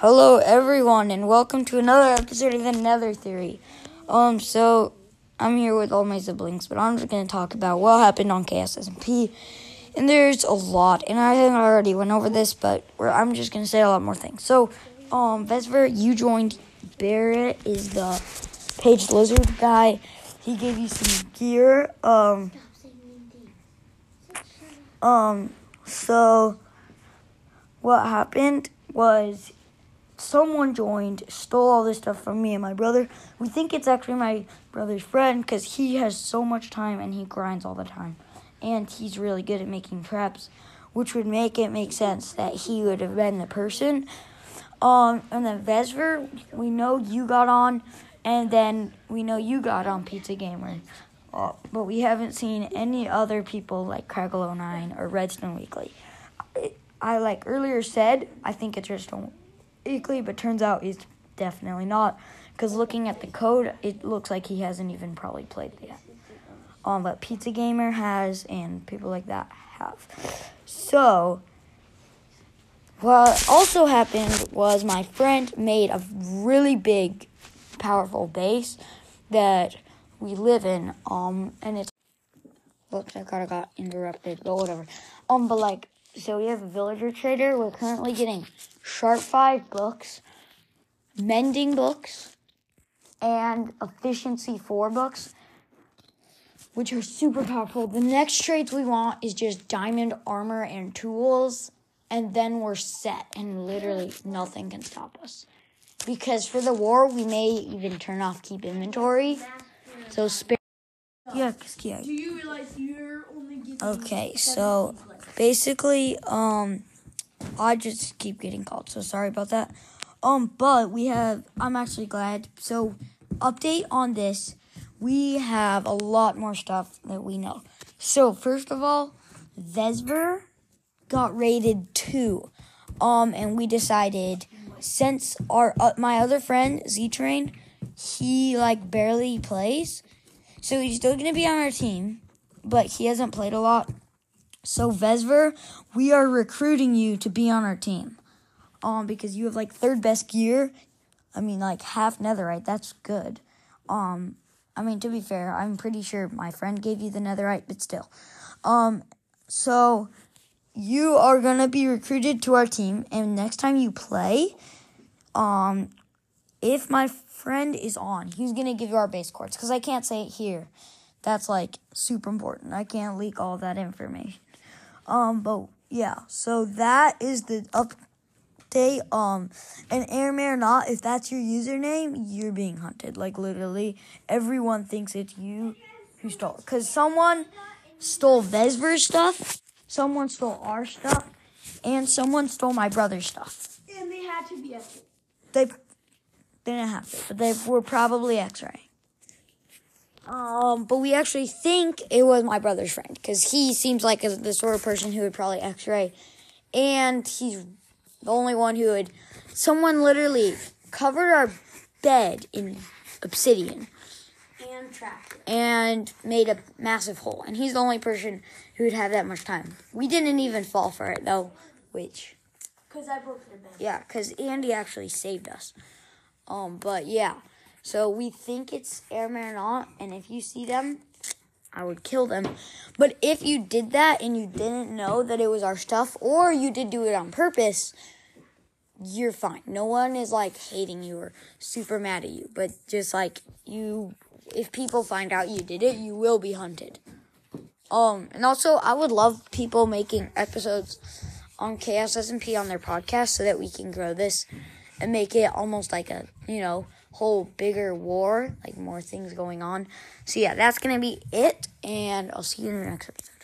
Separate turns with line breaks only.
Hello, everyone, and welcome to another episode of Another Theory. Um, so I'm here with all my siblings, but I'm just gonna talk about what happened on Chaos SMP, and there's a lot, and I think I already went over this, but I'm just gonna say a lot more things. So, um, Vexver, you joined. Barrett is the Page Lizard guy. He gave you some gear. Um, um, so what happened was someone joined, stole all this stuff from me and my brother. We think it's actually my brother's friend because he has so much time and he grinds all the time. And he's really good at making traps, which would make it make sense that he would have been the person. Um, and then Vexver, we know you got on, and then we know you got on Pizza Gamer. Uh, but we haven't seen any other people like Craggle09 or Redstone Weekly. I, I like earlier said, I think it's Redstone Weekly, but turns out he's definitely not. Because looking at the code, it looks like he hasn't even probably played yet. Um, but Pizza Gamer has, and people like that have. So, what also happened was my friend made a really big, powerful base that we live in. Um, and it's. Oops, I kind of got interrupted, but whatever. Um, but like, so we have a villager trader. We're currently getting Sharp 5 books, Mending books, and Efficiency 4 books, which are super powerful. The next trades we want is just diamond armor and tools, and then we're set, and literally nothing can stop us. Because for the war, we may even turn off keep inventory. So spare. Yeah, yeah.
Do you realize you're only getting
Okay, so basically, um, I just keep getting called, so sorry about that. Um, but we have, I'm actually glad. So, update on this, we have a lot more stuff that we know. So, first of all, Vexver got rated two. Um, and we decided since our uh, my other friend Z Train, he like barely plays, so he's still gonna be on our team, but he hasn't played a lot. So Vexver, we are recruiting you to be on our team. Um, because you have like third best gear. I mean like half netherite, that's good. Um, I mean to be fair, I'm pretty sure my friend gave you the netherite, but still. Um, so you are gonna be recruited to our team, and next time you play, um, if my friend is on, he's gonna give you our base coords because I can't say it here. That's like super important. I can't leak all that information. Um, but yeah, so that is the update. Um, and airmare or not, if that's your username, you're being hunted. Like literally, everyone thinks it's you who stole. Cause someone stole Vexver's stuff, someone stole our stuff, and someone stole my brother's stuff.
And they had to be epic.
They, they didn't have to, but they were probably X-ray. Um, but we actually think it was my brother's friend because he seems like a, the sort of person who would probably X-ray, and he's the only one who would. Someone literally covered our bed in obsidian
And trapped.
and made a massive hole, and he's the only person who would have that much time. We didn't even fall for it though, which
Because I broke their bed.
yeah, because Andy actually saved us. Um, but yeah, so we think it's airman or not, and if you see them, I would kill them. But if you did that and you didn't know that it was our stuff, or you did do it on purpose, you're fine. No one is like hating you or super mad at you, but just like you, if people find out you did it, you will be hunted. Um, and also, I would love people making episodes on Chaos SMP on their podcast so that we can grow this and make it almost like a, you know, whole bigger war, like more things going on. So yeah, that's gonna be it, and I'll see you in the next episode.